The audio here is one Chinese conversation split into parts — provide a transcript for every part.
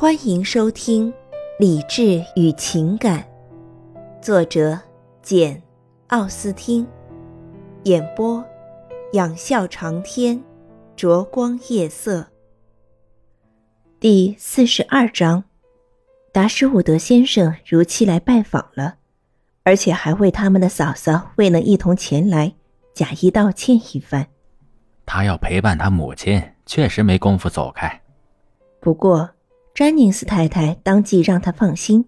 欢迎收听《理智与情感》，作者简·奥斯汀，演播仰笑长天，灼光夜色。第四十二章，达什伍德先生如期来拜访了，而且还为他们的嫂嫂未能一同前来，假意道歉一番。他要陪伴他母亲，确实没工夫走开。不过。詹宁斯太太当即让他放心，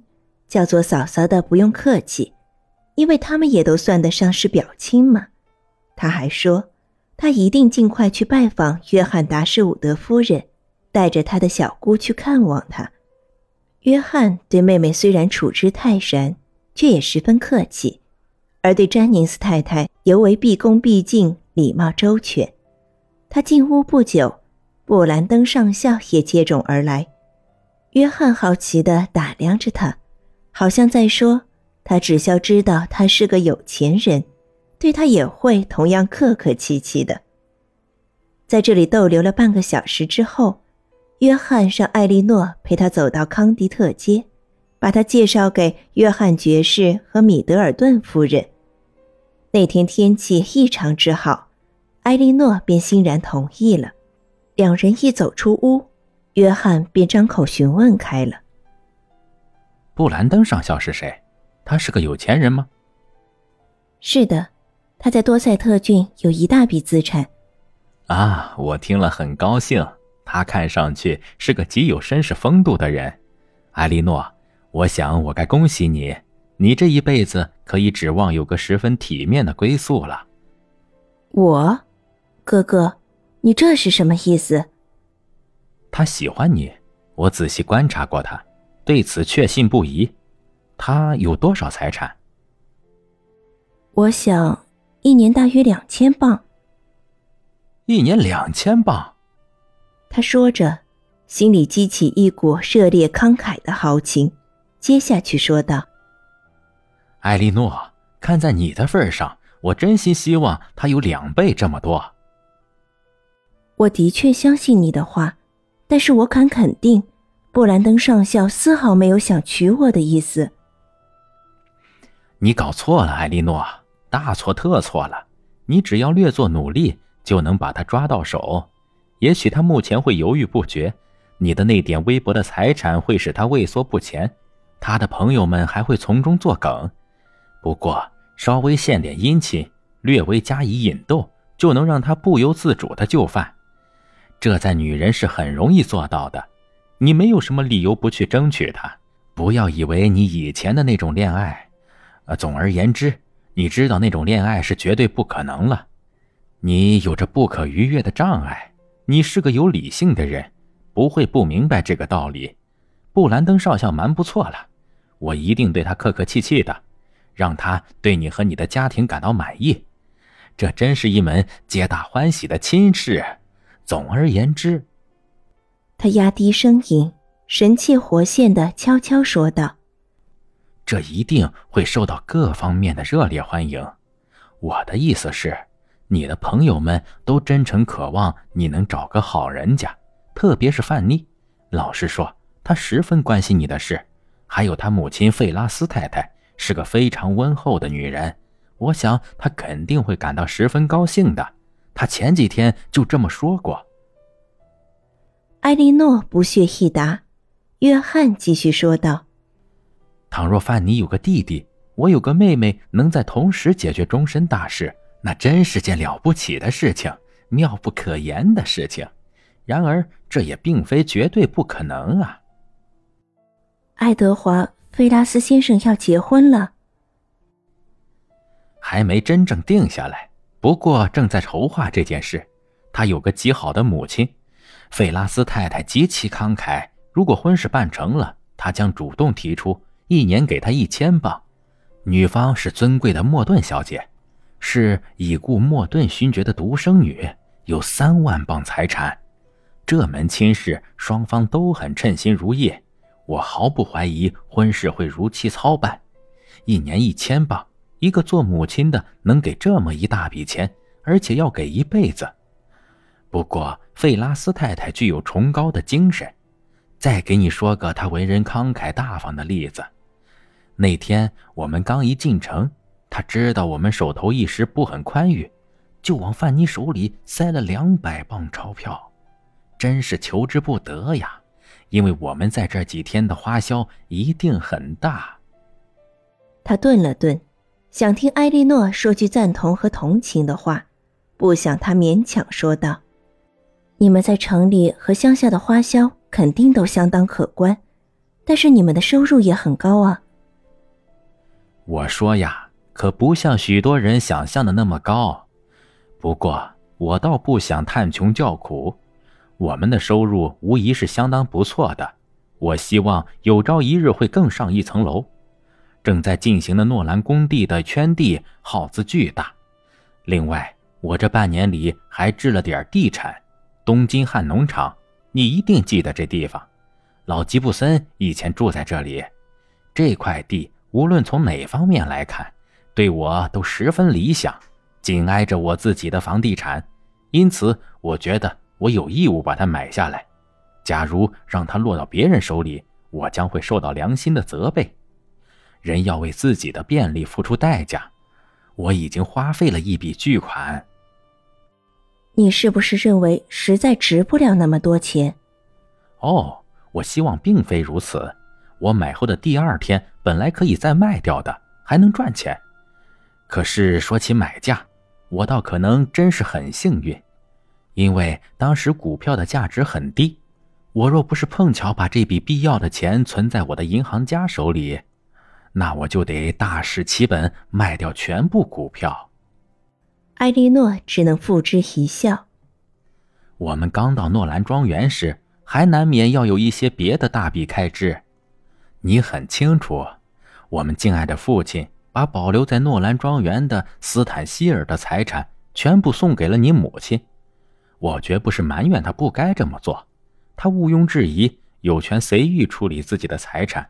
叫做嫂嫂的不用客气，因为他们也都算得上是表亲嘛。他还说，他一定尽快去拜访约翰达士伍德夫人，带着他的小姑去看望他。约翰对妹妹虽然处之泰然，却也十分客气，而对詹宁斯太太尤为毕恭毕敬，礼貌周全。他进屋不久，布兰登上校也接踵而来。约翰好奇地打量着他，好像在说：“他只需要知道他是个有钱人，对他也会同样客客气气的。”在这里逗留了半个小时之后，约翰让艾莉诺陪他走到康迪特街，把他介绍给约翰爵士和米德尔顿夫人。那天天气异常之好，艾莉诺便欣然同意了。两人一走出屋。约翰便张口询问开了：“布兰登上校是谁？他是个有钱人吗？”“是的，他在多塞特郡有一大笔资产。”“啊，我听了很高兴。他看上去是个极有绅士风度的人。”“艾莉诺，我想我该恭喜你，你这一辈子可以指望有个十分体面的归宿了。”“我，哥哥，你这是什么意思？”他喜欢你，我仔细观察过他，对此确信不疑。他有多少财产？我想，一年大约两千磅。一年两千磅。他说着，心里激起一股热烈慷慨的豪情，接下去说道：“艾莉诺，看在你的份上，我真心希望他有两倍这么多。”我的确相信你的话。但是我敢肯定，布兰登上校丝毫没有想娶我的意思。你搞错了，艾莉诺，大错特错了。你只要略作努力，就能把他抓到手。也许他目前会犹豫不决，你的那点微薄的财产会使他畏缩不前，他的朋友们还会从中作梗。不过，稍微献点殷勤，略微加以引逗，就能让他不由自主的就范。这在女人是很容易做到的，你没有什么理由不去争取她。不要以为你以前的那种恋爱，呃，总而言之，你知道那种恋爱是绝对不可能了。你有着不可逾越的障碍。你是个有理性的人，不会不明白这个道理。布兰登少校蛮不错了，我一定对他客客气气的，让他对你和你的家庭感到满意。这真是一门皆大欢喜的亲事。总而言之，他压低声音，神气活现的悄悄说道：“这一定会受到各方面的热烈欢迎。我的意思是，你的朋友们都真诚渴望你能找个好人家，特别是范妮。老实说，她十分关心你的事。还有她母亲费拉斯太太是个非常温厚的女人，我想她肯定会感到十分高兴的。”他前几天就这么说过。埃莉诺不屑一答，约翰继续说道：“倘若范尼有个弟弟，我有个妹妹，能在同时解决终身大事，那真是件了不起的事情，妙不可言的事情。然而，这也并非绝对不可能啊。”爱德华·菲拉斯先生要结婚了，还没真正定下来。不过正在筹划这件事，他有个极好的母亲，费拉斯太太极其慷慨。如果婚事办成了，他将主动提出一年给他一千镑。女方是尊贵的莫顿小姐，是已故莫顿勋爵的独生女，有三万镑财产。这门亲事双方都很称心如意，我毫不怀疑婚事会如期操办。一年一千镑。一个做母亲的能给这么一大笔钱，而且要给一辈子。不过费拉斯太太具有崇高的精神，再给你说个他为人慷慨大方的例子。那天我们刚一进城，他知道我们手头一时不很宽裕，就往范妮手里塞了两百磅钞票，真是求之不得呀！因为我们在这几天的花销一定很大。他顿了顿，想听埃莉诺说句赞同和同情的话，不想他勉强说道：“你们在城里和乡下的花销。”肯定都相当可观，但是你们的收入也很高啊。我说呀，可不像许多人想象的那么高。不过我倒不想叹穷叫苦，我们的收入无疑是相当不错的。我希望有朝一日会更上一层楼。正在进行的诺兰工地的圈地耗资巨大，另外我这半年里还置了点地产，东京汉农场。你一定记得这地方，老吉布森以前住在这里。这块地无论从哪方面来看，对我都十分理想，紧挨着我自己的房地产，因此我觉得我有义务把它买下来。假如让它落到别人手里，我将会受到良心的责备。人要为自己的便利付出代价，我已经花费了一笔巨款。你是不是认为实在值不了那么多钱？哦，我希望并非如此。我买后的第二天本来可以再卖掉的，还能赚钱。可是说起买价，我倒可能真是很幸运，因为当时股票的价值很低。我若不是碰巧把这笔必要的钱存在我的银行家手里，那我就得大使其本卖掉全部股票。埃莉诺只能付之一笑。我们刚到诺兰庄园时，还难免要有一些别的大笔开支。你很清楚，我们敬爱的父亲把保留在诺兰庄园的斯坦希尔的财产全部送给了你母亲。我绝不是埋怨他不该这么做，他毋庸置疑有权随意处理自己的财产。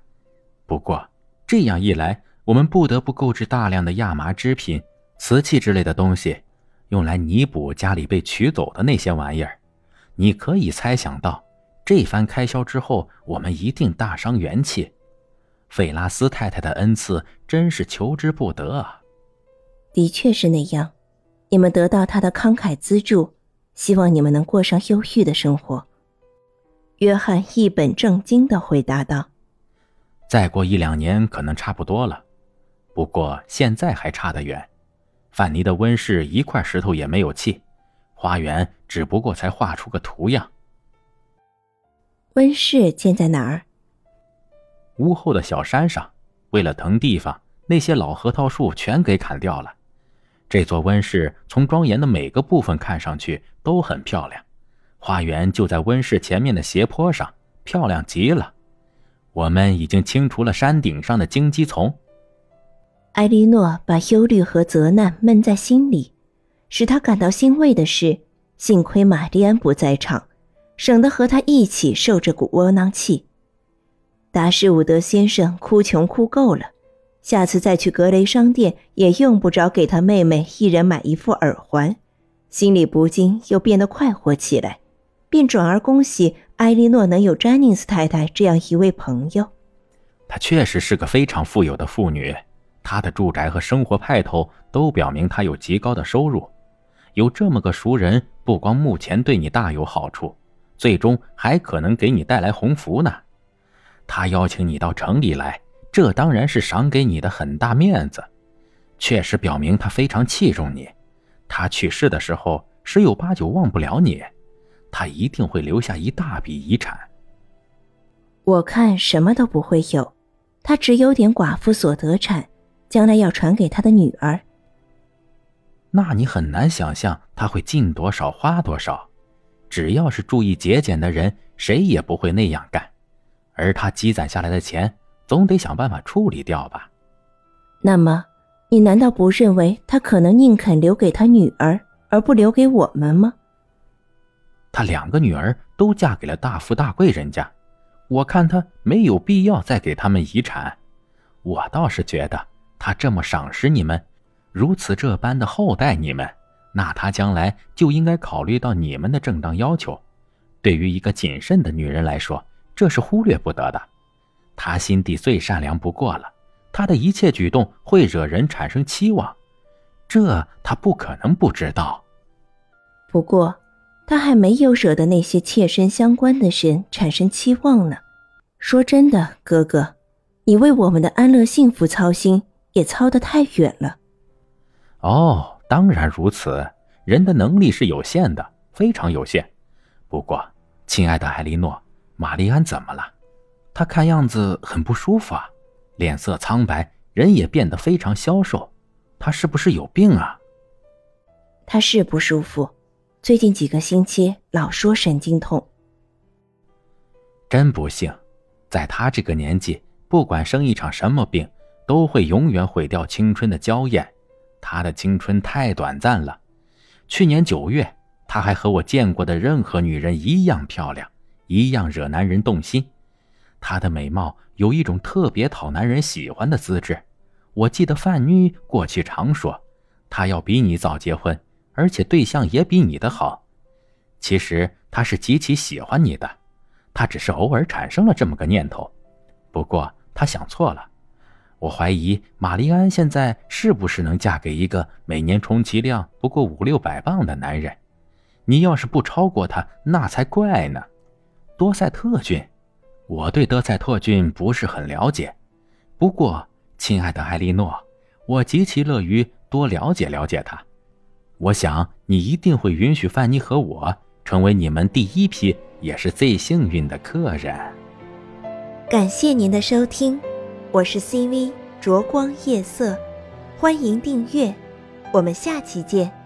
不过这样一来，我们不得不购置大量的亚麻织品。瓷器之类的东西，用来弥补家里被取走的那些玩意儿。你可以猜想到，这番开销之后，我们一定大伤元气。费拉斯太太的恩赐真是求之不得啊。的确是那样，你们得到他的慷慨资助，希望你们能过上优裕的生活。约翰一本正经的回答道：“再过一两年，可能差不多了。不过现在还差得远。”范尼的温室一块石头也没有砌，花园只不过才画出个图样。温室建在哪儿？屋后的小山上。为了腾地方，那些老核桃树全给砍掉了。这座温室从庄严的每个部分看上去都很漂亮。花园就在温室前面的斜坡上，漂亮极了。我们已经清除了山顶上的荆棘丛。埃莉诺把忧虑和责难闷在心里，使她感到欣慰的是，幸亏玛丽安不在场，省得和她一起受这股窝囊气。达士伍德先生哭穷哭够了，下次再去格雷商店也用不着给他妹妹一人买一副耳环，心里不禁又变得快活起来，便转而恭喜埃莉诺能有詹宁斯太太这样一位朋友。她确实是个非常富有的妇女。她的住宅和生活派头都表明她有极高的收入，有这么个熟人，不光目前对你大有好处，最终还可能给你带来鸿福呢。他邀请你到城里来，这当然是赏给你的很大面子，确实表明他非常器重你。他去世的时候十有八九忘不了你，他一定会留下一大笔遗产。我看什么都不会有，他只有点寡妇所得产。将来要传给他的女儿，那你很难想象他会进多少花多少。只要是注意节俭的人，谁也不会那样干。而他积攒下来的钱，总得想办法处理掉吧？那么，你难道不认为他可能宁肯留给他女儿，而不留给我们吗？他两个女儿都嫁给了大富大贵人家，我看他没有必要再给他们遗产。我倒是觉得。他这么赏识你们，如此这般的厚待你们，那他将来就应该考虑到你们的正当要求。对于一个谨慎的女人来说，这是忽略不得的。他心地最善良不过了，他的一切举动会惹人产生期望，这他不可能不知道。不过，他还没有惹得那些切身相关的人产生期望呢。说真的，哥哥，你为我们的安乐幸福操心，也操得太远了。哦，当然如此。人的能力是有限的，非常有限。不过，亲爱的艾莉诺，玛丽安怎么了？她看样子很不舒服啊，脸色苍白，人也变得非常消瘦。她是不是有病啊？她是不舒服，最近几个星期老说神经痛。真不幸。在他这个年纪，不管生一场什么病，都会永远毁掉青春的娇艳。他的青春太短暂了。去年九月，他还和我见过的任何女人一样漂亮，一样惹男人动心。她的美貌有一种特别讨男人喜欢的资质。我记得范妮过去常说，她要比你早结婚，而且对象也比你的好。其实他是极其喜欢你的。他只是偶尔产生了这么个念头，不过他想错了。我怀疑玛丽安现在是不是能嫁给一个每年充其量不过五六百磅的男人？你要是不超过他，那才怪呢。多塞特郡，我对德塞特郡不是很了解。不过，亲爱的艾莉诺，我极其乐于多了解了解他。我想你一定会允许范妮和我成为你们第一批。也是最幸运的客人。感谢您的收听，我是 CV 灼光夜色，欢迎订阅，我们下期见。